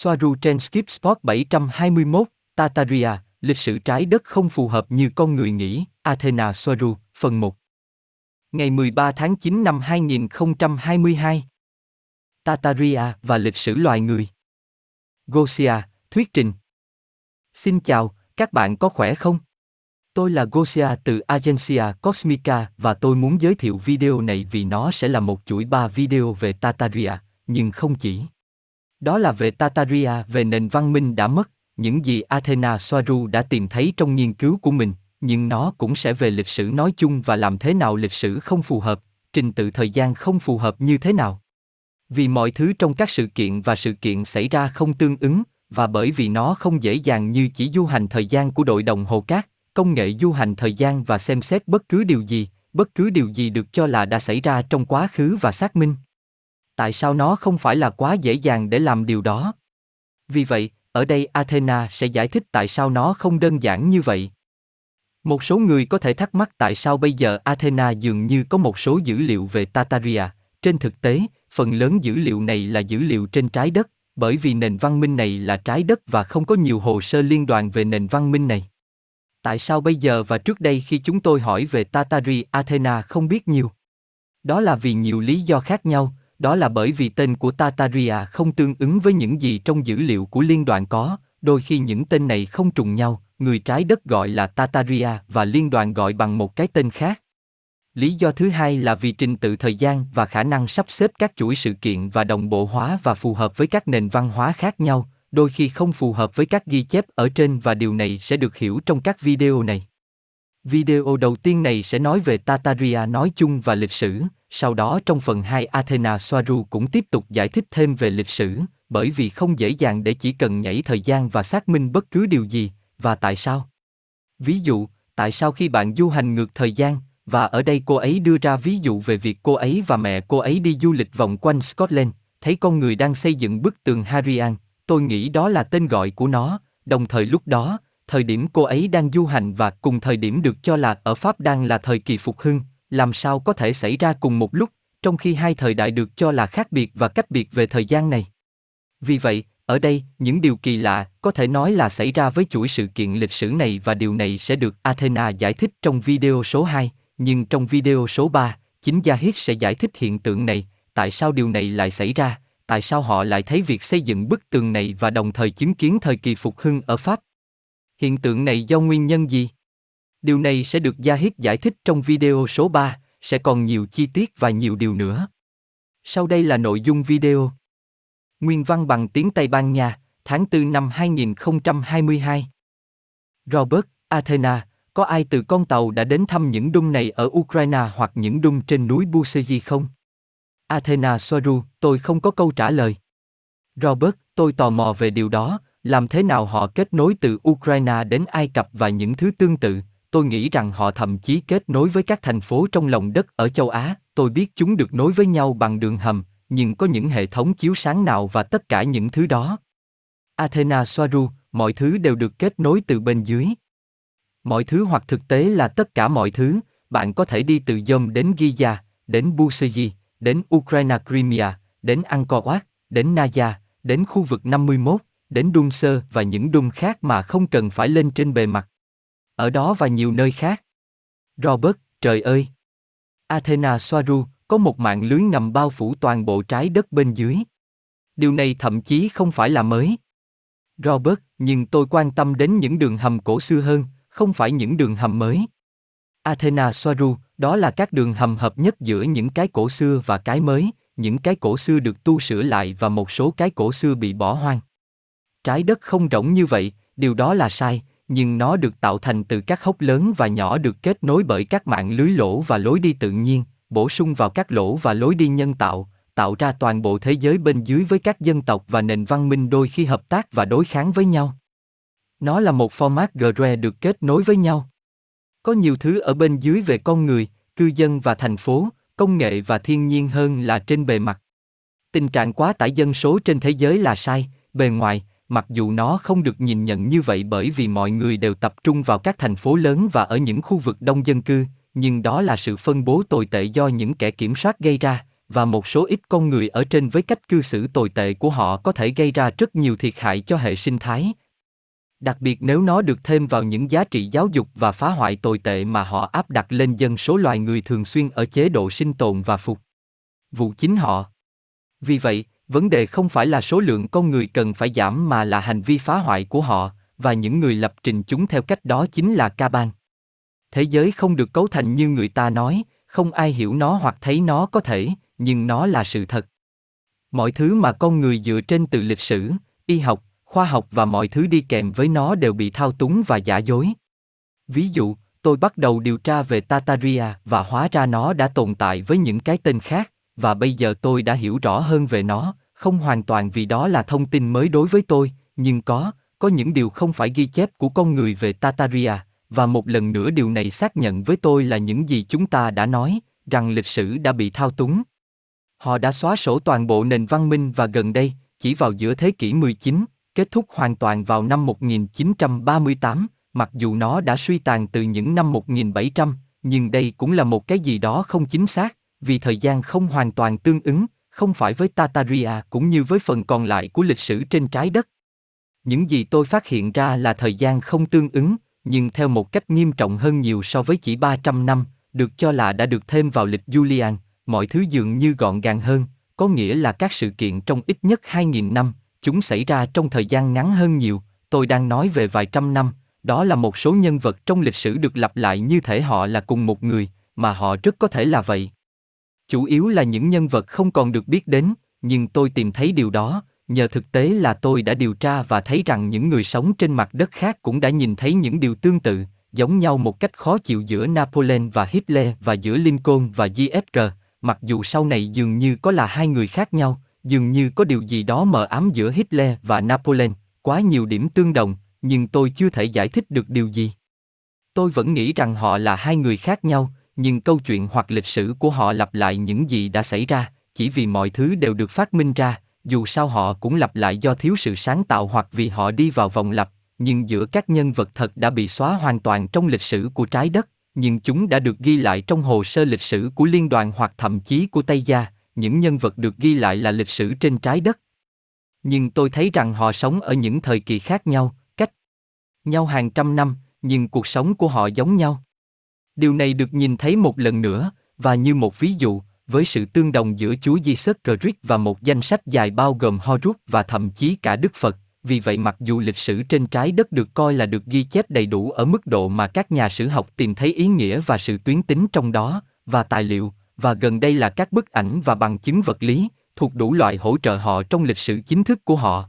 Soaru trên Skip Sport 721, Tataria, lịch sử trái đất không phù hợp như con người nghĩ, Athena Soaru, phần 1. Ngày 13 tháng 9 năm 2022. Tataria và lịch sử loài người. Gosia, thuyết trình. Xin chào, các bạn có khỏe không? Tôi là Gosia từ Agencia Cosmica và tôi muốn giới thiệu video này vì nó sẽ là một chuỗi 3 video về Tataria, nhưng không chỉ. Đó là về Tataria về nền văn minh đã mất, những gì Athena Soaru đã tìm thấy trong nghiên cứu của mình, nhưng nó cũng sẽ về lịch sử nói chung và làm thế nào lịch sử không phù hợp, trình tự thời gian không phù hợp như thế nào. Vì mọi thứ trong các sự kiện và sự kiện xảy ra không tương ứng, và bởi vì nó không dễ dàng như chỉ du hành thời gian của đội đồng hồ cát, công nghệ du hành thời gian và xem xét bất cứ điều gì, bất cứ điều gì được cho là đã xảy ra trong quá khứ và xác minh. Tại sao nó không phải là quá dễ dàng để làm điều đó? Vì vậy, ở đây Athena sẽ giải thích tại sao nó không đơn giản như vậy. Một số người có thể thắc mắc tại sao bây giờ Athena dường như có một số dữ liệu về Tataria. Trên thực tế, phần lớn dữ liệu này là dữ liệu trên trái đất, bởi vì nền văn minh này là trái đất và không có nhiều hồ sơ liên đoàn về nền văn minh này. Tại sao bây giờ và trước đây khi chúng tôi hỏi về Tatari Athena không biết nhiều? Đó là vì nhiều lý do khác nhau, đó là bởi vì tên của Tataria không tương ứng với những gì trong dữ liệu của liên đoàn có, đôi khi những tên này không trùng nhau, người trái đất gọi là Tataria và liên đoàn gọi bằng một cái tên khác. Lý do thứ hai là vì trình tự thời gian và khả năng sắp xếp các chuỗi sự kiện và đồng bộ hóa và phù hợp với các nền văn hóa khác nhau, đôi khi không phù hợp với các ghi chép ở trên và điều này sẽ được hiểu trong các video này. Video đầu tiên này sẽ nói về Tataria nói chung và lịch sử, sau đó trong phần 2 Athena Soaru cũng tiếp tục giải thích thêm về lịch sử, bởi vì không dễ dàng để chỉ cần nhảy thời gian và xác minh bất cứ điều gì, và tại sao. Ví dụ, tại sao khi bạn du hành ngược thời gian, và ở đây cô ấy đưa ra ví dụ về việc cô ấy và mẹ cô ấy đi du lịch vòng quanh Scotland, thấy con người đang xây dựng bức tường Harian, tôi nghĩ đó là tên gọi của nó, đồng thời lúc đó, thời điểm cô ấy đang du hành và cùng thời điểm được cho là ở Pháp đang là thời kỳ phục hưng, làm sao có thể xảy ra cùng một lúc, trong khi hai thời đại được cho là khác biệt và cách biệt về thời gian này. Vì vậy, ở đây, những điều kỳ lạ có thể nói là xảy ra với chuỗi sự kiện lịch sử này và điều này sẽ được Athena giải thích trong video số 2, nhưng trong video số 3, chính Yahid sẽ giải thích hiện tượng này, tại sao điều này lại xảy ra, tại sao họ lại thấy việc xây dựng bức tường này và đồng thời chứng kiến thời kỳ phục hưng ở Pháp. Hiện tượng này do nguyên nhân gì? Điều này sẽ được Gia Hít giải thích trong video số 3, sẽ còn nhiều chi tiết và nhiều điều nữa. Sau đây là nội dung video. Nguyên văn bằng tiếng Tây Ban Nha, tháng 4 năm 2022. Robert, Athena, có ai từ con tàu đã đến thăm những đung này ở Ukraine hoặc những đung trên núi Buseji không? Athena Soaru, tôi không có câu trả lời. Robert, tôi tò mò về điều đó, làm thế nào họ kết nối từ Ukraine đến Ai Cập và những thứ tương tự, tôi nghĩ rằng họ thậm chí kết nối với các thành phố trong lòng đất ở châu Á, tôi biết chúng được nối với nhau bằng đường hầm, nhưng có những hệ thống chiếu sáng nào và tất cả những thứ đó. Athena Soaru, mọi thứ đều được kết nối từ bên dưới. Mọi thứ hoặc thực tế là tất cả mọi thứ, bạn có thể đi từ Yom đến Giza, đến Buseji, đến Ukraine Crimea, đến Angkor Wat, đến Naya, đến khu vực 51, đến Đun Sơ và những đun khác mà không cần phải lên trên bề mặt. Ở đó và nhiều nơi khác. Robert, trời ơi! Athena Soaru, có một mạng lưới ngầm bao phủ toàn bộ trái đất bên dưới. Điều này thậm chí không phải là mới. Robert, nhưng tôi quan tâm đến những đường hầm cổ xưa hơn, không phải những đường hầm mới. Athena Soaru, đó là các đường hầm hợp nhất giữa những cái cổ xưa và cái mới, những cái cổ xưa được tu sửa lại và một số cái cổ xưa bị bỏ hoang. Trái đất không rỗng như vậy, điều đó là sai, nhưng nó được tạo thành từ các hốc lớn và nhỏ được kết nối bởi các mạng lưới lỗ và lối đi tự nhiên, bổ sung vào các lỗ và lối đi nhân tạo, tạo ra toàn bộ thế giới bên dưới với các dân tộc và nền văn minh đôi khi hợp tác và đối kháng với nhau. Nó là một format GRE được kết nối với nhau. Có nhiều thứ ở bên dưới về con người, cư dân và thành phố, công nghệ và thiên nhiên hơn là trên bề mặt. Tình trạng quá tải dân số trên thế giới là sai, bề ngoài, mặc dù nó không được nhìn nhận như vậy bởi vì mọi người đều tập trung vào các thành phố lớn và ở những khu vực đông dân cư, nhưng đó là sự phân bố tồi tệ do những kẻ kiểm soát gây ra, và một số ít con người ở trên với cách cư xử tồi tệ của họ có thể gây ra rất nhiều thiệt hại cho hệ sinh thái. Đặc biệt nếu nó được thêm vào những giá trị giáo dục và phá hoại tồi tệ mà họ áp đặt lên dân số loài người thường xuyên ở chế độ sinh tồn và phục vụ chính họ. Vì vậy, vấn đề không phải là số lượng con người cần phải giảm mà là hành vi phá hoại của họ, và những người lập trình chúng theo cách đó chính là ca ban. Thế giới không được cấu thành như người ta nói, không ai hiểu nó hoặc thấy nó có thể, nhưng nó là sự thật. Mọi thứ mà con người dựa trên từ lịch sử, y học, khoa học và mọi thứ đi kèm với nó đều bị thao túng và giả dối. Ví dụ, tôi bắt đầu điều tra về Tataria và hóa ra nó đã tồn tại với những cái tên khác, và bây giờ tôi đã hiểu rõ hơn về nó, không hoàn toàn vì đó là thông tin mới đối với tôi, nhưng có, có những điều không phải ghi chép của con người về Tataria, và một lần nữa điều này xác nhận với tôi là những gì chúng ta đã nói, rằng lịch sử đã bị thao túng. Họ đã xóa sổ toàn bộ nền văn minh và gần đây, chỉ vào giữa thế kỷ 19, kết thúc hoàn toàn vào năm 1938, mặc dù nó đã suy tàn từ những năm 1700, nhưng đây cũng là một cái gì đó không chính xác, vì thời gian không hoàn toàn tương ứng, không phải với Tataria cũng như với phần còn lại của lịch sử trên trái đất. Những gì tôi phát hiện ra là thời gian không tương ứng, nhưng theo một cách nghiêm trọng hơn nhiều so với chỉ 300 năm, được cho là đã được thêm vào lịch Julian, mọi thứ dường như gọn gàng hơn, có nghĩa là các sự kiện trong ít nhất 2.000 năm, chúng xảy ra trong thời gian ngắn hơn nhiều, tôi đang nói về vài trăm năm, đó là một số nhân vật trong lịch sử được lặp lại như thể họ là cùng một người, mà họ rất có thể là vậy. Chủ yếu là những nhân vật không còn được biết đến, nhưng tôi tìm thấy điều đó, nhờ thực tế là tôi đã điều tra và thấy rằng những người sống trên mặt đất khác cũng đã nhìn thấy những điều tương tự, giống nhau một cách khó chịu giữa Napoleon và Hitler và giữa Lincoln và JFK, mặc dù sau này dường như có là hai người khác nhau, dường như có điều gì đó mờ ám giữa Hitler và Napoleon, quá nhiều điểm tương đồng, nhưng tôi chưa thể giải thích được điều gì. Tôi vẫn nghĩ rằng họ là hai người khác nhau, nhưng câu chuyện hoặc lịch sử của họ lặp lại những gì đã xảy ra, chỉ vì mọi thứ đều được phát minh ra, dù sao họ cũng lặp lại do thiếu sự sáng tạo hoặc vì họ đi vào vòng lặp, nhưng giữa các nhân vật thật đã bị xóa hoàn toàn trong lịch sử của trái đất, nhưng chúng đã được ghi lại trong hồ sơ lịch sử của liên đoàn hoặc thậm chí của Tây Gia, những nhân vật được ghi lại là lịch sử trên trái đất. Nhưng tôi thấy rằng họ sống ở những thời kỳ khác nhau, cách nhau hàng trăm năm, nhưng cuộc sống của họ giống nhau. Điều này được nhìn thấy một lần nữa, và như một ví dụ, với sự tương đồng giữa Chúa Jesus Christ và một danh sách dài bao gồm Horus và thậm chí cả Đức Phật, vì vậy mặc dù lịch sử trên trái đất được coi là được ghi chép đầy đủ ở mức độ mà các nhà sử học tìm thấy ý nghĩa và sự tuyến tính trong đó, và tài liệu, và gần đây là các bức ảnh và bằng chứng vật lý, thuộc đủ loại hỗ trợ họ trong lịch sử chính thức của họ.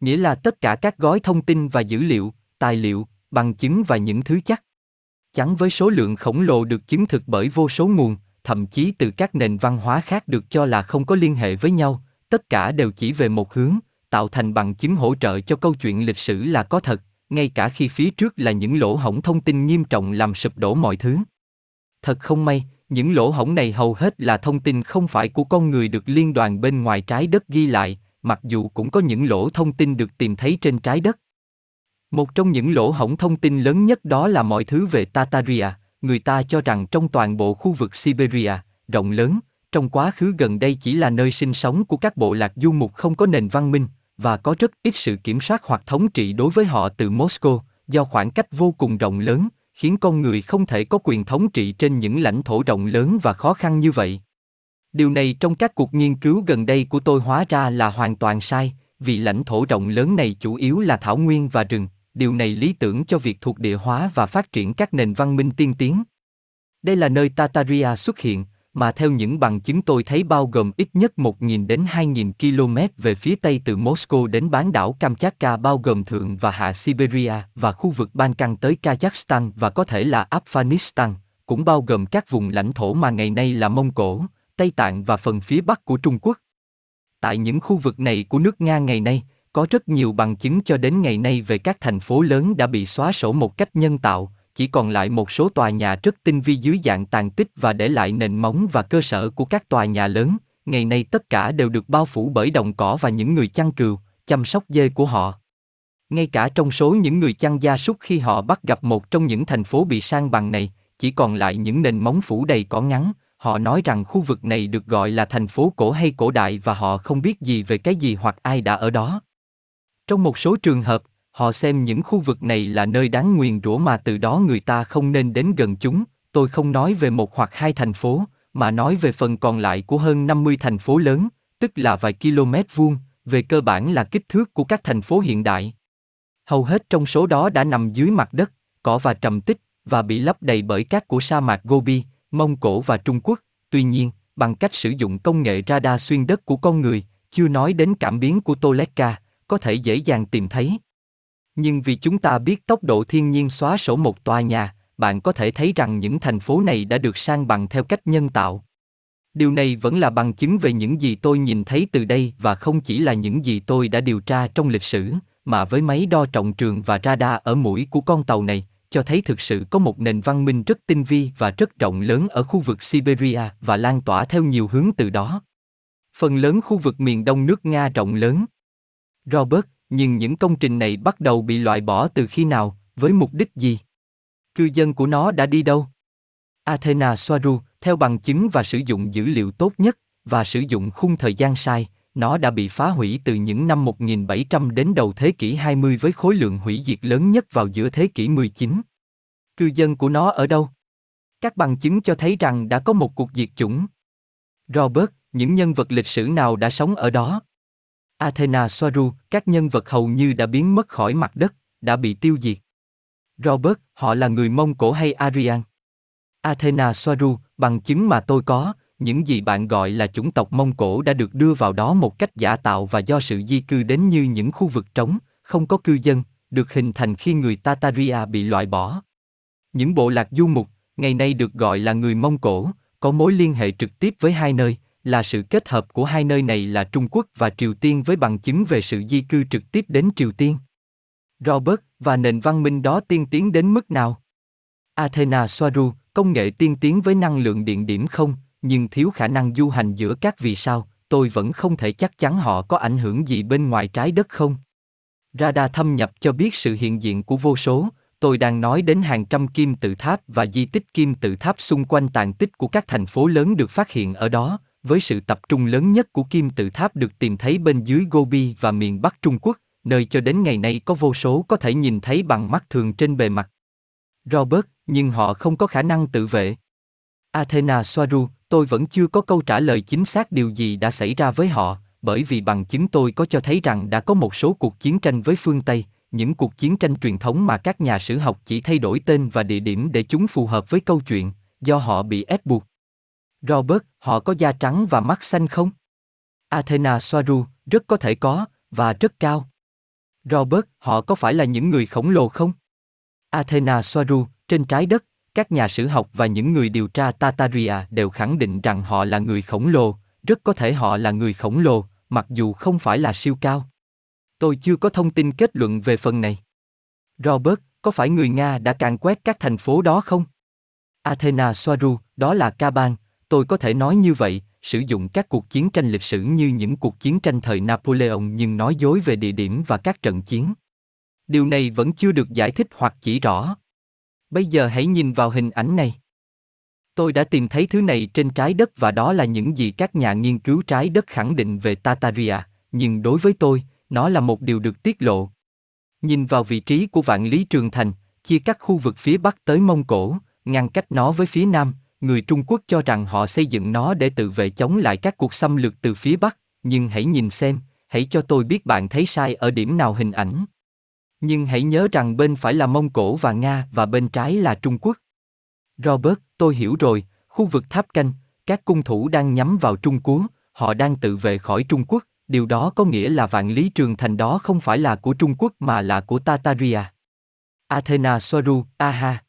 Nghĩa là tất cả các gói thông tin và dữ liệu, tài liệu, bằng chứng và những thứ chắc chắn với số lượng khổng lồ được chứng thực bởi vô số nguồn, thậm chí từ các nền văn hóa khác được cho là không có liên hệ với nhau, tất cả đều chỉ về một hướng, tạo thành bằng chứng hỗ trợ cho câu chuyện lịch sử là có thật, ngay cả khi phía trước là những lỗ hổng thông tin nghiêm trọng làm sụp đổ mọi thứ. Thật không may, những lỗ hổng này hầu hết là thông tin không phải của con người được liên đoàn bên ngoài trái đất ghi lại, mặc dù cũng có những lỗ thông tin được tìm thấy trên trái đất. Một trong những lỗ hổng thông tin lớn nhất đó là mọi thứ về Tataria, người ta cho rằng trong toàn bộ khu vực Siberia, rộng lớn, trong quá khứ gần đây chỉ là nơi sinh sống của các bộ lạc du mục không có nền văn minh, và có rất ít sự kiểm soát hoặc thống trị đối với họ từ Moscow, do khoảng cách vô cùng rộng lớn, khiến con người không thể có quyền thống trị trên những lãnh thổ rộng lớn và khó khăn như vậy. Điều này trong các cuộc nghiên cứu gần đây của tôi hóa ra là hoàn toàn sai, vì lãnh thổ rộng lớn này chủ yếu là thảo nguyên và rừng, điều này lý tưởng cho việc thuộc địa hóa và phát triển các nền văn minh tiên tiến. Đây là nơi Tataria xuất hiện, mà theo những bằng chứng tôi thấy bao gồm ít nhất 1.000 đến 2.000 km về phía tây từ Moscow đến bán đảo Kamchatka bao gồm thượng và hạ Siberia và khu vực Balkan tới Kazakhstan và có thể là Afghanistan, cũng bao gồm các vùng lãnh thổ mà ngày nay là Mông Cổ, Tây Tạng và phần phía bắc của Trung Quốc. Tại những khu vực này của nước Nga ngày nay, có rất nhiều bằng chứng cho đến ngày nay về các thành phố lớn đã bị xóa sổ một cách nhân tạo, chỉ còn lại một số tòa nhà rất tinh vi dưới dạng tàn tích và để lại nền móng và cơ sở của các tòa nhà lớn. Ngày nay tất cả đều được bao phủ bởi đồng cỏ và những người chăn cừu, chăm sóc dê của họ. Ngay cả trong số những người chăn gia súc khi họ bắt gặp một trong những thành phố bị sang bằng này, chỉ còn lại những nền móng phủ đầy cỏ ngắn, họ nói rằng khu vực này được gọi là thành phố cổ hay cổ đại và họ không biết gì về cái gì hoặc ai đã ở đó. Trong một số trường hợp, họ xem những khu vực này là nơi đáng nguyền rủa mà từ đó người ta không nên đến gần chúng. Tôi không nói về một hoặc hai thành phố, mà nói về phần còn lại của hơn 50 thành phố lớn, tức là vài km vuông, về cơ bản là kích thước của các thành phố hiện đại. Hầu hết trong số đó đã nằm dưới mặt đất, cỏ và trầm tích, và bị lấp đầy bởi cát của sa mạc Gobi, Mông Cổ và Trung Quốc. Tuy nhiên, bằng cách sử dụng công nghệ radar xuyên đất của con người, chưa nói đến cảm biến của Toleka, có thể dễ dàng tìm thấy. Nhưng vì chúng ta biết tốc độ thiên nhiên xóa sổ một tòa nhà, bạn có thể thấy rằng những thành phố này đã được sang bằng theo cách nhân tạo. Điều này vẫn là bằng chứng về những gì tôi nhìn thấy từ đây và không chỉ là những gì tôi đã điều tra trong lịch sử, mà với máy đo trọng trường và radar ở mũi của con tàu này, cho thấy thực sự có một nền văn minh rất tinh vi và rất rộng lớn ở khu vực Siberia và lan tỏa theo nhiều hướng từ đó. Phần lớn khu vực miền đông nước Nga rộng lớn. Robert, nhưng những công trình này bắt đầu bị loại bỏ từ khi nào, với mục đích gì? Cư dân của nó đã đi đâu? Athena Soaru, theo bằng chứng và sử dụng dữ liệu tốt nhất, và sử dụng khung thời gian sai, nó đã bị phá hủy từ những năm 1700 đến đầu thế kỷ 20 với khối lượng hủy diệt lớn nhất vào giữa thế kỷ 19. Cư dân của nó ở đâu? Các bằng chứng cho thấy rằng đã có một cuộc diệt chủng. Robert, những nhân vật lịch sử nào đã sống ở đó? Athena Soaru, các nhân vật hầu như đã biến mất khỏi mặt đất, đã bị tiêu diệt. Robert, họ là người Mông Cổ hay Aryan? Athena Soaru, bằng chứng mà tôi có, những gì bạn gọi là chủng tộc Mông Cổ đã được đưa vào đó một cách giả tạo và do sự di cư đến như những khu vực trống, không có cư dân, được hình thành khi người Tataria bị loại bỏ. Những bộ lạc du mục, ngày nay được gọi là người Mông Cổ, có mối liên hệ trực tiếp với hai nơi, là sự kết hợp của hai nơi này là Trung Quốc và Triều Tiên với bằng chứng về sự di cư trực tiếp đến Triều Tiên. Robert, và nền văn minh đó tiên tiến đến mức nào? Athena Soaru, công nghệ tiên tiến với năng lượng điện điểm không, nhưng thiếu khả năng du hành giữa các vì sao, tôi vẫn không thể chắc chắn họ có ảnh hưởng gì bên ngoài trái đất không. Radar thâm nhập cho biết sự hiện diện của vô số, tôi đang nói đến hàng trăm kim tự tháp và di tích kim tự tháp xung quanh tàn tích của các thành phố lớn được phát hiện ở đó, với sự tập trung lớn nhất của kim tự tháp được tìm thấy bên dưới Gobi và miền Bắc Trung Quốc, nơi cho đến ngày nay có vô số có thể nhìn thấy bằng mắt thường trên bề mặt. Robert, nhưng họ không có khả năng tự vệ. Athena Soaru, tôi vẫn chưa có câu trả lời chính xác điều gì đã xảy ra với họ, bởi vì bằng chứng tôi có cho thấy rằng đã có một số cuộc chiến tranh với phương Tây, những cuộc chiến tranh truyền thống mà các nhà sử học chỉ thay đổi tên và địa điểm để chúng phù hợp với câu chuyện, do họ bị ép buộc. Robert, họ có da trắng và mắt xanh không? Athena Soaru, rất có thể có, và rất cao. Robert, họ có phải là những người khổng lồ không? Athena Soaru, trên trái đất, các nhà sử học và những người điều tra Tataria đều khẳng định rằng họ là người khổng lồ, rất có thể họ là người khổng lồ, mặc dù không phải là siêu cao. Tôi chưa có thông tin kết luận về phần này. Robert, có phải người Nga đã càn quét các thành phố đó không? Athena Soaru, đó là Kaban, tôi có thể nói như vậy, sử dụng các cuộc chiến tranh lịch sử như những cuộc chiến tranh thời Napoleon nhưng nói dối về địa điểm và các trận chiến. Điều này vẫn chưa được giải thích hoặc chỉ rõ. Bây giờ hãy nhìn vào hình ảnh này. Tôi đã tìm thấy thứ này trên trái đất và đó là những gì các nhà nghiên cứu trái đất khẳng định về Tataria, nhưng đối với tôi, nó là một điều được tiết lộ. Nhìn vào vị trí của vạn lý trường thành, chia các khu vực phía bắc tới Mông Cổ, ngăn cách nó với phía nam, người Trung Quốc cho rằng họ xây dựng nó để tự vệ chống lại các cuộc xâm lược từ phía bắc, nhưng hãy nhìn xem, hãy cho tôi biết bạn thấy sai ở điểm nào hình ảnh. Nhưng hãy nhớ rằng bên phải là Mông Cổ và Nga và bên trái là Trung Quốc. Robert, tôi hiểu rồi, khu vực tháp canh, các cung thủ đang nhắm vào Trung Quốc, họ đang tự vệ khỏi Trung Quốc, điều đó có nghĩa là vạn lý trường thành đó không phải là của Trung Quốc mà là của Tataria. Athena Soru, aha.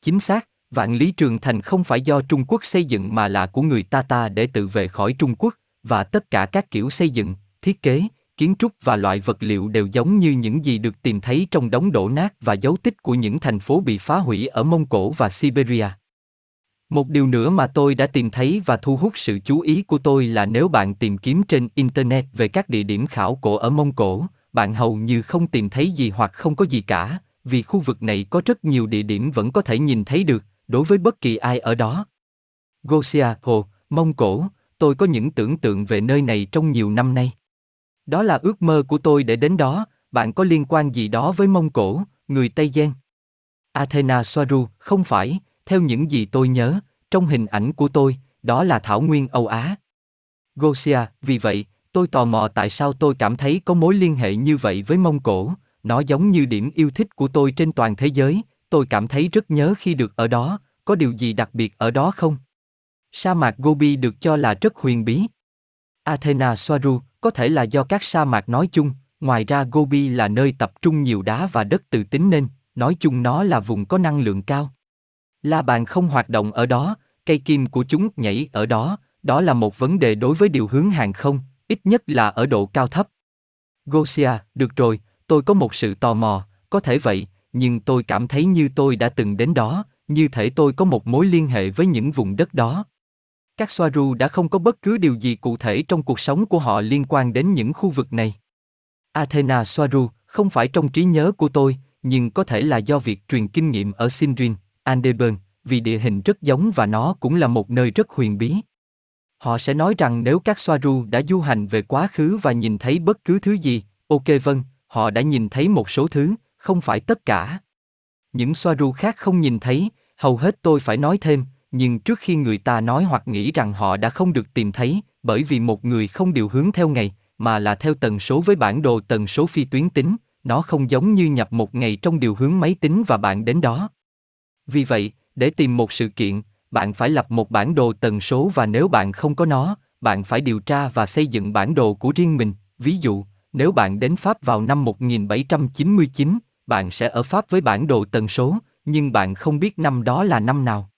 Chính xác, vạn lý trường thành không phải do Trung Quốc xây dựng mà là của người Tata để tự vệ khỏi Trung Quốc, và tất cả các kiểu xây dựng, thiết kế, kiến trúc và loại vật liệu đều giống như những gì được tìm thấy trong đống đổ nát và dấu tích của những thành phố bị phá hủy ở Mông Cổ và Siberia. Một điều nữa mà tôi đã tìm thấy và thu hút sự chú ý của tôi là nếu bạn tìm kiếm trên internet về các địa điểm khảo cổ ở Mông Cổ, bạn hầu như không tìm thấy gì hoặc không có gì cả, vì khu vực này có rất nhiều địa điểm vẫn có thể nhìn thấy được đối với bất kỳ ai ở đó. Gosia, Hồ, Mông Cổ, tôi có những tưởng tượng về nơi này trong nhiều năm nay. Đó là ước mơ của tôi để đến đó, bạn có liên quan gì đó với Mông Cổ, người Tây Gen? Athena Soaru, không phải, theo những gì tôi nhớ, trong hình ảnh của tôi, đó là Thảo Nguyên Âu Á. Gosia, vì vậy, tôi tò mò tại sao tôi cảm thấy có mối liên hệ như vậy với Mông Cổ, nó giống như điểm yêu thích của tôi trên toàn thế giới, tôi cảm thấy rất nhớ khi được ở đó, có điều gì đặc biệt ở đó không? Sa mạc Gobi được cho là rất huyền bí. Athena Soaru, có thể là do các sa mạc nói chung, ngoài ra Gobi là nơi tập trung nhiều đá và đất từ tính nên, nói chung nó là vùng có năng lượng cao. La bàn không hoạt động ở đó, cây kim của chúng nhảy ở đó, đó là một vấn đề đối với điều hướng hàng không, ít nhất là ở độ cao thấp. Gosia, được rồi, tôi có một sự tò mò, có thể vậy, nhưng tôi cảm thấy như tôi đã từng đến đó, như thể tôi có một mối liên hệ với những vùng đất đó. Các Soaru đã không có bất cứ điều gì cụ thể trong cuộc sống của họ liên quan đến những khu vực này. Athena Soaru, không phải trong trí nhớ của tôi, nhưng có thể là do việc truyền kinh nghiệm ở Sinrin, Andeburn, vì địa hình rất giống và nó cũng là một nơi rất huyền bí. Họ sẽ nói rằng nếu các Soaru đã du hành về quá khứ và nhìn thấy bất cứ thứ gì, ok vâng, họ đã nhìn thấy một số thứ, không phải tất cả. Những xoa ru khác không nhìn thấy, hầu hết tôi phải nói thêm, nhưng trước khi người ta nói hoặc nghĩ rằng họ đã không được tìm thấy, bởi vì một người không điều hướng theo ngày, mà là theo tần số với bản đồ tần số phi tuyến tính, nó không giống như nhập một ngày trong điều hướng máy tính và bạn đến đó. Vì vậy, để tìm một sự kiện, bạn phải lập một bản đồ tần số và nếu bạn không có nó, bạn phải điều tra và xây dựng bản đồ của riêng mình. Ví dụ, nếu bạn đến Pháp vào năm 1799, bạn sẽ ở Pháp với bản đồ tần số, nhưng bạn không biết năm đó là năm nào.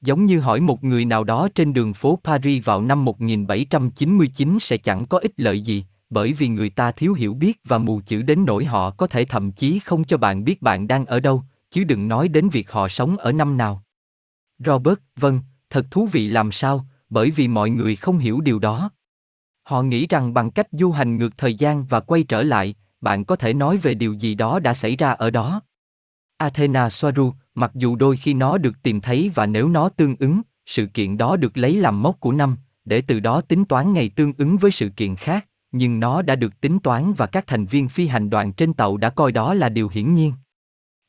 Giống như hỏi một người nào đó trên đường phố Paris vào năm 1799 sẽ chẳng có ích lợi gì, bởi vì người ta thiếu hiểu biết và mù chữ đến nỗi họ có thể thậm chí không cho bạn biết bạn đang ở đâu, chứ đừng nói đến việc họ sống ở năm nào. Robert, vâng, thật thú vị làm sao, bởi vì mọi người không hiểu điều đó. Họ nghĩ rằng bằng cách du hành ngược thời gian và quay trở lại, bạn có thể nói về điều gì đó đã xảy ra ở đó. Athena Soaru, mặc dù đôi khi nó được tìm thấy và nếu nó tương ứng, sự kiện đó được lấy làm mốc của năm, để từ đó tính toán ngày tương ứng với sự kiện khác, nhưng nó đã được tính toán và các thành viên phi hành đoàn trên tàu đã coi đó là điều hiển nhiên.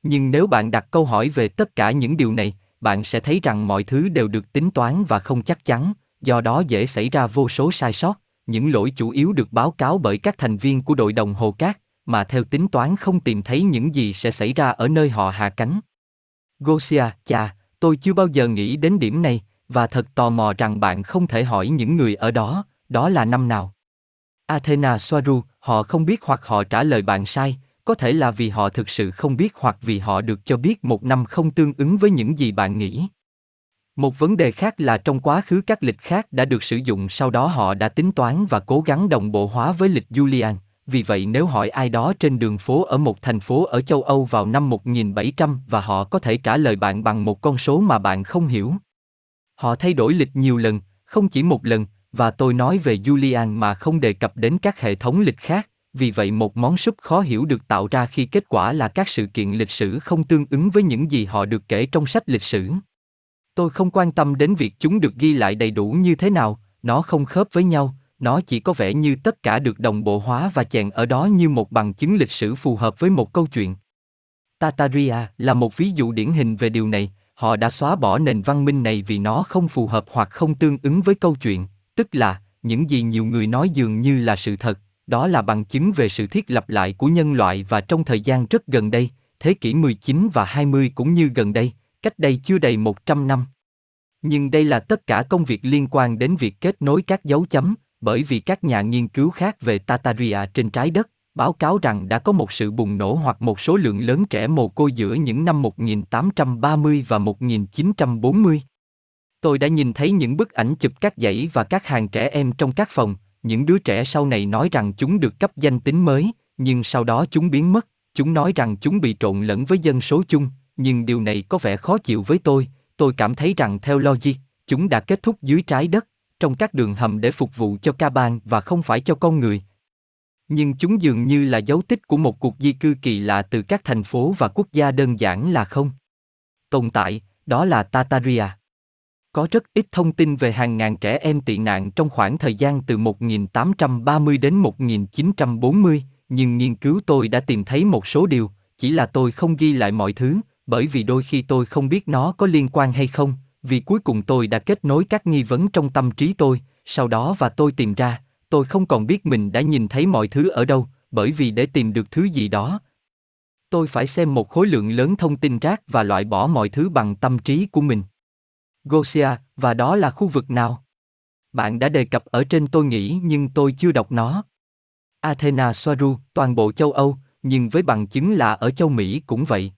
Nhưng nếu bạn đặt câu hỏi về tất cả những điều này, bạn sẽ thấy rằng mọi thứ đều được tính toán và không chắc chắn, do đó dễ xảy ra vô số sai sót. Những lỗi chủ yếu được báo cáo bởi các thành viên của đội đồng hồ cát, mà theo tính toán không tìm thấy những gì sẽ xảy ra ở nơi họ hạ cánh. Gosia, chà, tôi chưa bao giờ nghĩ đến điểm này, và thật tò mò rằng bạn không thể hỏi những người ở đó, đó là năm nào. Athena Soaru, họ không biết hoặc họ trả lời bạn sai, có thể là vì họ thực sự không biết hoặc vì họ được cho biết một năm không tương ứng với những gì bạn nghĩ. Một vấn đề khác là trong quá khứ các lịch khác đã được sử dụng sau đó họ đã tính toán và cố gắng đồng bộ hóa với lịch Julian. Vì vậy nếu hỏi ai đó trên đường phố ở một thành phố ở châu Âu vào năm 1700 và họ có thể trả lời bạn bằng một con số mà bạn không hiểu. Họ thay đổi lịch nhiều lần, không chỉ một lần, và tôi nói về Julian mà không đề cập đến các hệ thống lịch khác, vì vậy một món súp khó hiểu được tạo ra khi kết quả là các sự kiện lịch sử không tương ứng với những gì họ được kể trong sách lịch sử. Tôi không quan tâm đến việc chúng được ghi lại đầy đủ như thế nào, nó không khớp với nhau, nó chỉ có vẻ như tất cả được đồng bộ hóa và chèn ở đó như một bằng chứng lịch sử phù hợp với một câu chuyện. Tataria là một ví dụ điển hình về điều này, họ đã xóa bỏ nền văn minh này vì nó không phù hợp hoặc không tương ứng với câu chuyện, tức là những gì nhiều người nói dường như là sự thật, đó là bằng chứng về sự thiết lập lại của nhân loại và trong thời gian rất gần đây, thế kỷ 19 và 20 cũng như gần đây, cách đây chưa đầy 100 năm. Nhưng đây là tất cả công việc liên quan đến việc kết nối các dấu chấm, bởi vì các nhà nghiên cứu khác về Tataria trên trái đất báo cáo rằng đã có một sự bùng nổ hoặc một số lượng lớn trẻ mồ côi giữa những năm 1830 và 1940. Tôi đã nhìn thấy những bức ảnh chụp các dãy và các hàng trẻ em trong các phòng, những đứa trẻ sau này nói rằng chúng được cấp danh tính mới, nhưng sau đó chúng biến mất, chúng nói rằng chúng bị trộn lẫn với dân số chung, nhưng điều này có vẻ khó chịu với tôi, tôi cảm thấy rằng theo logic, chúng đã kết thúc dưới trái đất, trong các đường hầm để phục vụ cho ca bang và không phải cho con người. Nhưng chúng dường như là dấu tích của một cuộc di cư kỳ lạ từ các thành phố và quốc gia đơn giản là không. Tồn tại, đó là Tataria. Có rất ít thông tin về hàng ngàn trẻ em tị nạn trong khoảng thời gian từ 1830 đến 1940, nhưng nghiên cứu tôi đã tìm thấy một số điều, chỉ là tôi không ghi lại mọi thứ, bởi vì đôi khi tôi không biết nó có liên quan hay không, vì cuối cùng tôi đã kết nối các nghi vấn trong tâm trí tôi, sau đó và tôi tìm ra, tôi không còn biết mình đã nhìn thấy mọi thứ ở đâu, bởi vì để tìm được thứ gì đó, tôi phải xem một khối lượng lớn thông tin rác và loại bỏ mọi thứ bằng tâm trí của mình. Gosia, và đó là khu vực nào? Bạn đã đề cập ở trên tôi nghĩ nhưng tôi chưa đọc nó. Athena Soaru, toàn bộ châu Âu, nhưng với bằng chứng là ở châu Mỹ cũng vậy.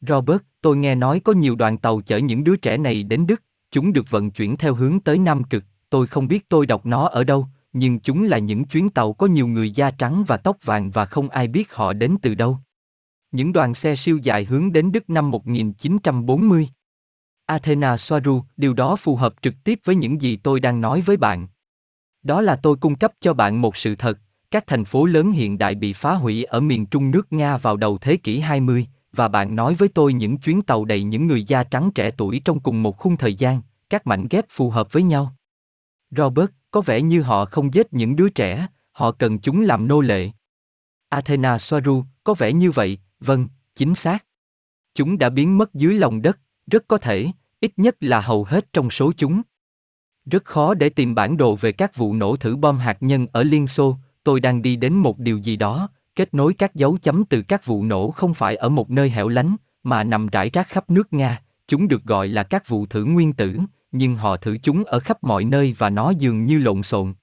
Robert, tôi nghe nói có nhiều đoàn tàu chở những đứa trẻ này đến Đức, chúng được vận chuyển theo hướng tới Nam Cực, tôi không biết tôi đọc nó ở đâu, nhưng chúng là những chuyến tàu có nhiều người da trắng và tóc vàng và không ai biết họ đến từ đâu. Những đoàn xe siêu dài hướng đến Đức năm 1940. Athena Soaru, điều đó phù hợp trực tiếp với những gì tôi đang nói với bạn. Đó là tôi cung cấp cho bạn một sự thật, các thành phố lớn hiện đại bị phá hủy ở miền trung nước Nga vào đầu thế kỷ 20, và bạn nói với tôi những chuyến tàu đầy những người da trắng trẻ tuổi trong cùng một khung thời gian, các mảnh ghép phù hợp với nhau. Robert, có vẻ như họ không giết những đứa trẻ, họ cần chúng làm nô lệ. Athena Soaru, có vẻ như vậy, vâng, chính xác. Chúng đã biến mất dưới lòng đất, rất có thể, ít nhất là hầu hết trong số chúng. Rất khó để tìm bản đồ về các vụ nổ thử bom hạt nhân ở Liên Xô, tôi đang đi đến một điều gì đó, kết nối các dấu chấm từ các vụ nổ không phải ở một nơi hẻo lánh, mà nằm rải rác khắp nước Nga, chúng được gọi là các vụ thử nguyên tử, nhưng họ thử chúng ở khắp mọi nơi và nó dường như lộn xộn.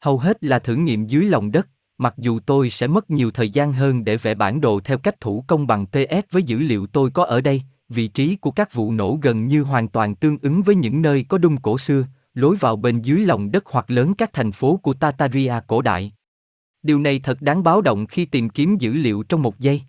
Hầu hết là thử nghiệm dưới lòng đất, mặc dù tôi sẽ mất nhiều thời gian hơn để vẽ bản đồ theo cách thủ công bằng PS với dữ liệu tôi có ở đây, vị trí của các vụ nổ gần như hoàn toàn tương ứng với những nơi có đung cổ xưa, lối vào bên dưới lòng đất hoặc lớn các thành phố của Tataria cổ đại. Điều này thật đáng báo động khi tìm kiếm dữ liệu trong một giây.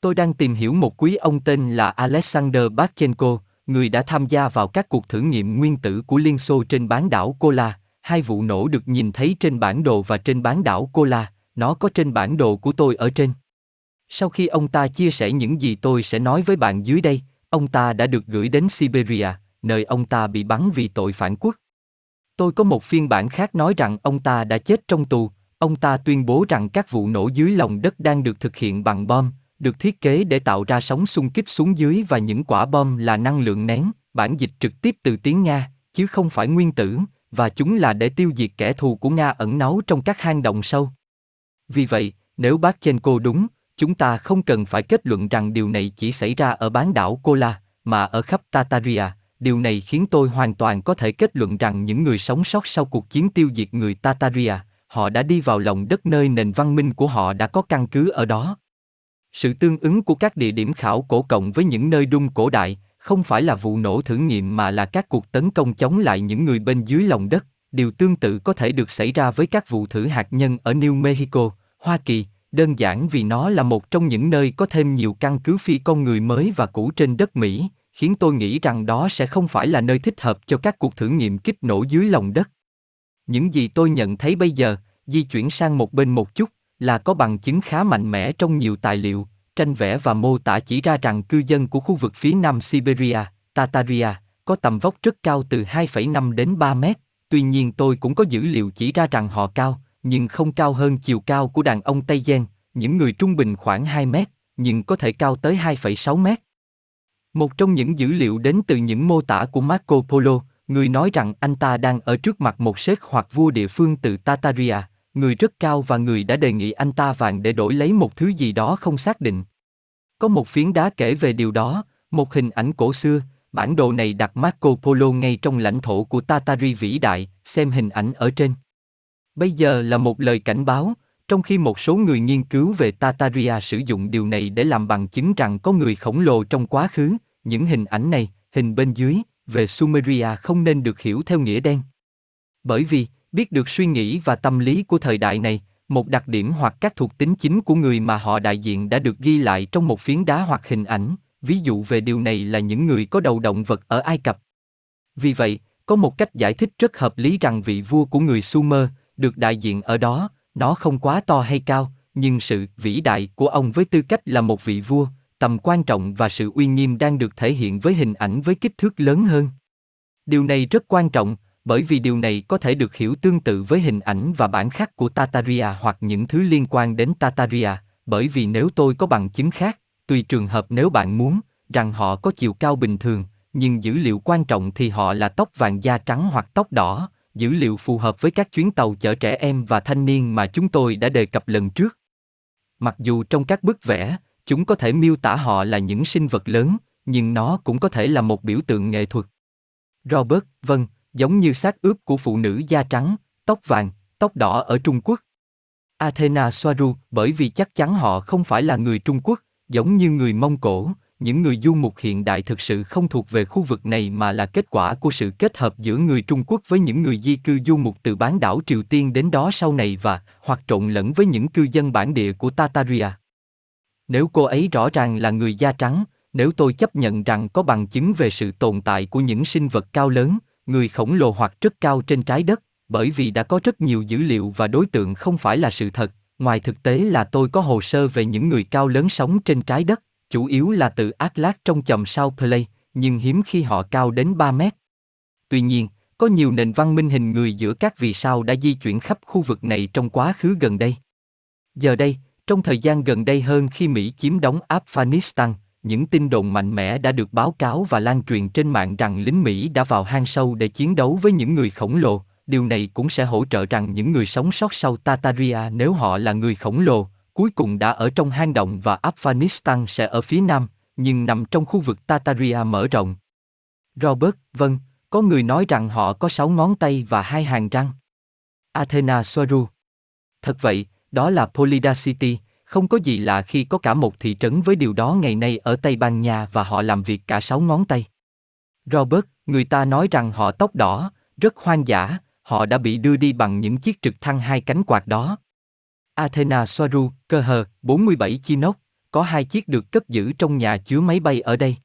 Tôi đang tìm hiểu một quý ông tên là Alexander Bachenko, người đã tham gia vào các cuộc thử nghiệm nguyên tử của Liên Xô trên bán đảo Kola. Hai vụ nổ được nhìn thấy trên bản đồ và trên bán đảo Kola, nó có trên bản đồ của tôi ở trên. Sau khi ông ta chia sẻ những gì tôi sẽ nói với bạn dưới đây, ông ta đã được gửi đến Siberia, nơi ông ta bị bắn vì tội phản quốc. Tôi có một phiên bản khác nói rằng ông ta đã chết trong tù, ông ta tuyên bố rằng các vụ nổ dưới lòng đất đang được thực hiện bằng bom, được thiết kế để tạo ra sóng xung kích xuống dưới và những quả bom là năng lượng nén, bản dịch trực tiếp từ tiếng Nga, chứ không phải nguyên tử, và chúng là để tiêu diệt kẻ thù của Nga ẩn náu trong các hang động sâu. Vì vậy, nếu bác Chenko đúng, chúng ta không cần phải kết luận rằng điều này chỉ xảy ra ở bán đảo Kola, mà ở khắp Tataria. Điều này khiến tôi hoàn toàn có thể kết luận rằng những người sống sót sau cuộc chiến tiêu diệt người Tataria, họ đã đi vào lòng đất nơi nền văn minh của họ đã có căn cứ ở đó. Sự tương ứng của các địa điểm khảo cổ cộng với những nơi đung cổ đại, không phải là vụ nổ thử nghiệm mà là các cuộc tấn công chống lại những người bên dưới lòng đất. Điều tương tự có thể được xảy ra với các vụ thử hạt nhân ở New Mexico, Hoa Kỳ, đơn giản vì nó là một trong những nơi có thêm nhiều căn cứ phi con người mới và cũ trên đất Mỹ, khiến tôi nghĩ rằng đó sẽ không phải là nơi thích hợp cho các cuộc thử nghiệm kích nổ dưới lòng đất. Những gì tôi nhận thấy bây giờ, di chuyển sang một bên một chút, là có bằng chứng khá mạnh mẽ trong nhiều tài liệu, tranh vẽ và mô tả chỉ ra rằng cư dân của khu vực phía nam Siberia, Tataria, có tầm vóc rất cao từ 2,5 đến 3 mét. Tuy nhiên tôi cũng có dữ liệu chỉ ra rằng họ cao, nhưng không cao hơn chiều cao của đàn ông Tây Gen, những người trung bình khoảng 2 mét, nhưng có thể cao tới 2,6 mét. Một trong những dữ liệu đến từ những mô tả của Marco Polo, người nói rằng anh ta đang ở trước mặt một sếp hoặc vua địa phương từ Tataria, người rất cao và người đã đề nghị anh ta vàng để đổi lấy một thứ gì đó không xác định. Có một phiến đá kể về điều đó, một hình ảnh cổ xưa, bản đồ này đặt Marco Polo ngay trong lãnh thổ của Tatari vĩ đại, xem hình ảnh ở trên. Bây giờ là một lời cảnh báo, trong khi một số người nghiên cứu về Tataria sử dụng điều này để làm bằng chứng rằng có người khổng lồ trong quá khứ, những hình ảnh này, hình bên dưới, về Sumeria không nên được hiểu theo nghĩa đen. Bởi vì, biết được suy nghĩ và tâm lý của thời đại này, một đặc điểm hoặc các thuộc tính chính của người mà họ đại diện đã được ghi lại trong một phiến đá hoặc hình ảnh, ví dụ về điều này là những người có đầu động vật ở Ai Cập. Vì vậy, có một cách giải thích rất hợp lý rằng vị vua của người Sumer, được đại diện ở đó, nó không quá to hay cao, nhưng sự vĩ đại của ông với tư cách là một vị vua, tầm quan trọng và sự uy nghiêm đang được thể hiện với hình ảnh với kích thước lớn hơn. Điều này rất quan trọng, bởi vì điều này có thể được hiểu tương tự với hình ảnh và bản khắc của Tataria hoặc những thứ liên quan đến Tataria, bởi vì nếu tôi có bằng chứng khác, tùy trường hợp nếu bạn muốn, rằng họ có chiều cao bình thường, nhưng dữ liệu quan trọng thì họ là tóc vàng da trắng hoặc tóc đỏ, dữ liệu phù hợp với các chuyến tàu chở trẻ em và thanh niên mà chúng tôi đã đề cập lần trước. Mặc dù trong các bức vẽ, chúng có thể miêu tả họ là những sinh vật lớn, nhưng nó cũng có thể là một biểu tượng nghệ thuật. Robert, vâng, giống như xác ướp của phụ nữ da trắng, tóc vàng, tóc đỏ ở Trung Quốc. Athena Soaru, bởi vì chắc chắn họ không phải là người Trung Quốc, giống như người Mông Cổ, những người du mục hiện đại thực sự không thuộc về khu vực này mà là kết quả của sự kết hợp giữa người Trung Quốc với những người di cư du mục từ bán đảo Triều Tiên đến đó sau này và hoặc trộn lẫn với những cư dân bản địa của Tataria. Nếu cô ấy rõ ràng là người da trắng, nếu tôi chấp nhận rằng có bằng chứng về sự tồn tại của những sinh vật cao lớn, người khổng lồ hoặc rất cao trên trái đất, bởi vì đã có rất nhiều dữ liệu và đối tượng không phải là sự thật, ngoài thực tế là tôi có hồ sơ về những người cao lớn sống trên trái đất, chủ yếu là từ Atlas trong chòm sao Play, nhưng hiếm khi họ cao đến 3 mét. Tuy nhiên, có nhiều nền văn minh hình người giữa các vì sao đã di chuyển khắp khu vực này trong quá khứ gần đây. Giờ đây, trong thời gian gần đây hơn khi Mỹ chiếm đóng Afghanistan, những tin đồn mạnh mẽ đã được báo cáo và lan truyền trên mạng rằng lính Mỹ đã vào hang sâu để chiến đấu với những người khổng lồ. Điều này cũng sẽ hỗ trợ rằng những người sống sót sau Tataria nếu họ là người khổng lồ, cuối cùng đã ở trong hang động và Afghanistan sẽ ở phía nam, nhưng nằm trong khu vực Tataria mở rộng. Robert, vâng, có người nói rằng họ có sáu ngón tay và hai hàng răng. Athena Soaru. Thật vậy, đó là Polydacity, không có gì lạ khi có cả một thị trấn với điều đó ngày nay ở Tây Ban Nha và họ làm việc cả sáu ngón tay. Robert, người ta nói rằng họ tóc đỏ, rất hoang dã, họ đã bị đưa đi bằng những chiếc trực thăng hai cánh quạt đó. Athena Soaru, cơ hờ, 47 Chinook, có hai chiếc được cất giữ trong nhà chứa máy bay ở đây.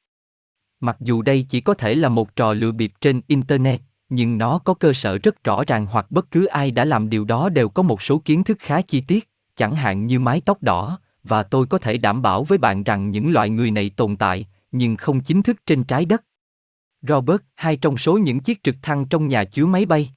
Mặc dù đây chỉ có thể là một trò lừa bịp trên Internet, nhưng nó có cơ sở rất rõ ràng hoặc bất cứ ai đã làm điều đó đều có một số kiến thức khá chi tiết, chẳng hạn như mái tóc đỏ, và tôi có thể đảm bảo với bạn rằng những loại người này tồn tại, nhưng không chính thức trên trái đất. Robert, hai trong số những chiếc trực thăng trong nhà chứa máy bay.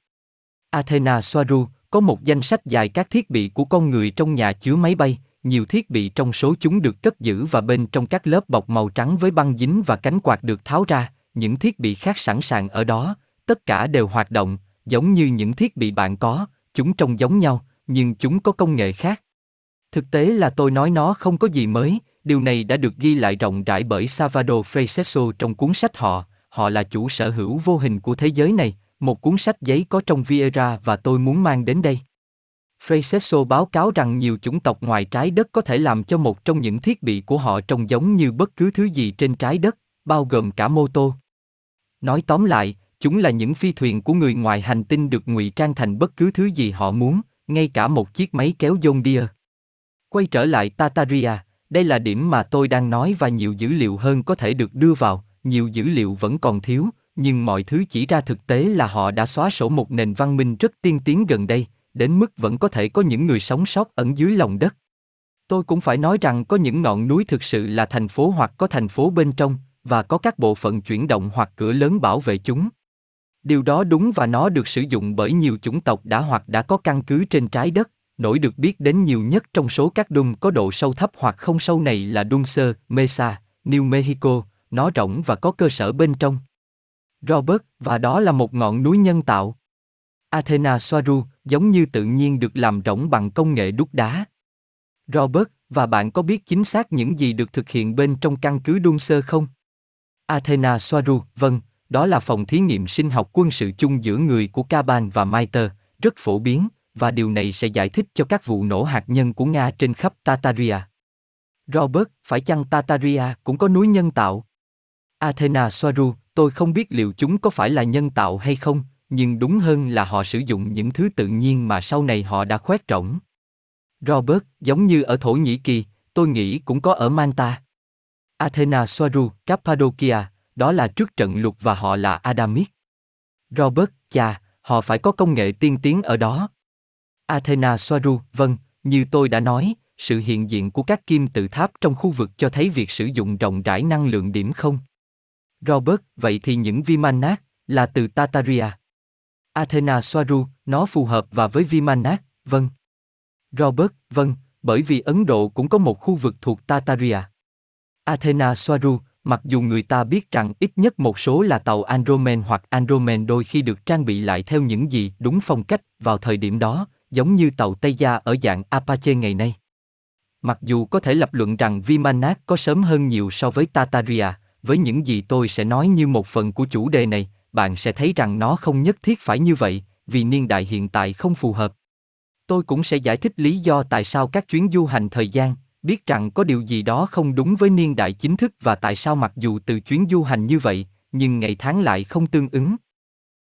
Athena Soaru, có một danh sách dài các thiết bị của con người trong nhà chứa máy bay, nhiều thiết bị trong số chúng được cất giữ và bên trong các lớp bọc màu trắng với băng dính và cánh quạt được tháo ra, những thiết bị khác sẵn sàng ở đó, tất cả đều hoạt động, giống như những thiết bị bạn có, chúng trông giống nhau, nhưng chúng có công nghệ khác. Thực tế là tôi nói nó không có gì mới, điều này đã được ghi lại rộng rãi bởi Salvador Freixeso trong cuốn sách họ, họ là chủ sở hữu vô hình của thế giới này, một cuốn sách giấy có trong Vieira và tôi muốn mang đến đây. Freixeso báo cáo rằng nhiều chủng tộc ngoài trái đất có thể làm cho một trong những thiết bị của họ trông giống như bất cứ thứ gì trên trái đất, bao gồm cả mô tô. Nói tóm lại, chúng là những phi thuyền của người ngoài hành tinh được ngụy trang thành bất cứ thứ gì họ muốn, ngay cả một chiếc máy kéo John Deere. Quay trở lại Tataria, đây là điểm mà tôi đang nói và nhiều dữ liệu hơn có thể được đưa vào, nhiều dữ liệu vẫn còn thiếu, nhưng mọi thứ chỉ ra thực tế là họ đã xóa sổ một nền văn minh rất tiên tiến gần đây, đến mức vẫn có thể có những người sống sót ẩn dưới lòng đất. Tôi cũng phải nói rằng có những ngọn núi thực sự là thành phố hoặc có thành phố bên trong, và có các bộ phận chuyển động hoặc cửa lớn bảo vệ chúng. Điều đó đúng và nó được sử dụng bởi nhiều chủng tộc đã hoặc đã có căn cứ trên trái đất, nổi được biết đến nhiều nhất trong số các đun có độ sâu thấp hoặc không sâu này là Dulce, Mesa, New Mexico, nó rộng và có cơ sở bên trong. Robert, và đó là một ngọn núi nhân tạo. Athena Soaru, giống như tự nhiên được làm rỗng bằng công nghệ đúc đá. Robert, và bạn có biết chính xác những gì được thực hiện bên trong căn cứ Dulce không? Athena Soaru, vâng, đó là phòng thí nghiệm sinh học quân sự chung giữa người của Kaban và Maiter, rất phổ biến, và điều này sẽ giải thích cho các vụ nổ hạt nhân của Nga trên khắp Tataria. Robert, phải chăng Tataria cũng có núi nhân tạo? Athena Soaru, tôi không biết liệu chúng có phải là nhân tạo hay không, nhưng đúng hơn là họ sử dụng những thứ tự nhiên mà sau này họ đã khoét rỗng. Robert, giống như ở Thổ Nhĩ Kỳ, tôi nghĩ cũng có ở Manta. Athena Soaru, Cappadocia, đó là trước trận lục và họ là Adamic. Robert, cha, họ phải có công nghệ tiên tiến ở đó. Athena Soaru, vâng, như tôi đã nói, sự hiện diện của các kim tự tháp trong khu vực cho thấy việc sử dụng rộng rãi năng lượng điểm không. Robert, vậy thì những Vimanat, là từ Tataria. Athena Soaru, nó phù hợp và với Vimanak, vâng. Robert, vâng, bởi vì Ấn Độ cũng có một khu vực thuộc Tataria. Athena Soaru mặc dù người ta biết rằng ít nhất một số là tàu Andromen hoặc Andromen đôi khi được trang bị lại theo những gì đúng phong cách vào thời điểm đó, giống như tàu Tây Gia ở dạng Apache ngày nay. Mặc dù có thể lập luận rằng Vimanak có sớm hơn nhiều so với Tataria, với những gì tôi sẽ nói như một phần của chủ đề này, bạn sẽ thấy rằng nó không nhất thiết phải như vậy, vì niên đại hiện tại không phù hợp. Tôi cũng sẽ giải thích lý do tại sao các chuyến du hành thời gian, biết rằng có điều gì đó không đúng với niên đại chính thức và tại sao mặc dù từ chuyến du hành như vậy, nhưng ngày tháng lại không tương ứng.